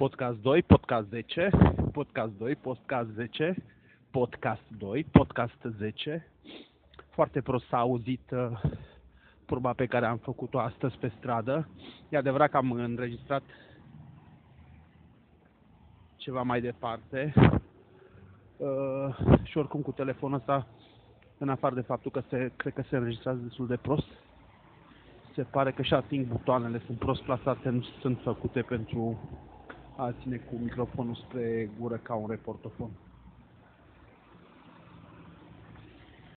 Podcast 2, Podcast 10, Podcast 2, Podcast 10, Podcast 2, Podcast 10. Foarte prost s-a auzit uh, proba pe care am făcut-o astăzi pe stradă. E adevărat că am înregistrat ceva mai departe uh, și oricum cu telefonul ăsta, în afară de faptul că se, cred că se înregistrează destul de prost, se pare că și ating butoanele sunt prost plasate, nu sunt făcute pentru a ține cu microfonul spre gură ca un reportofon.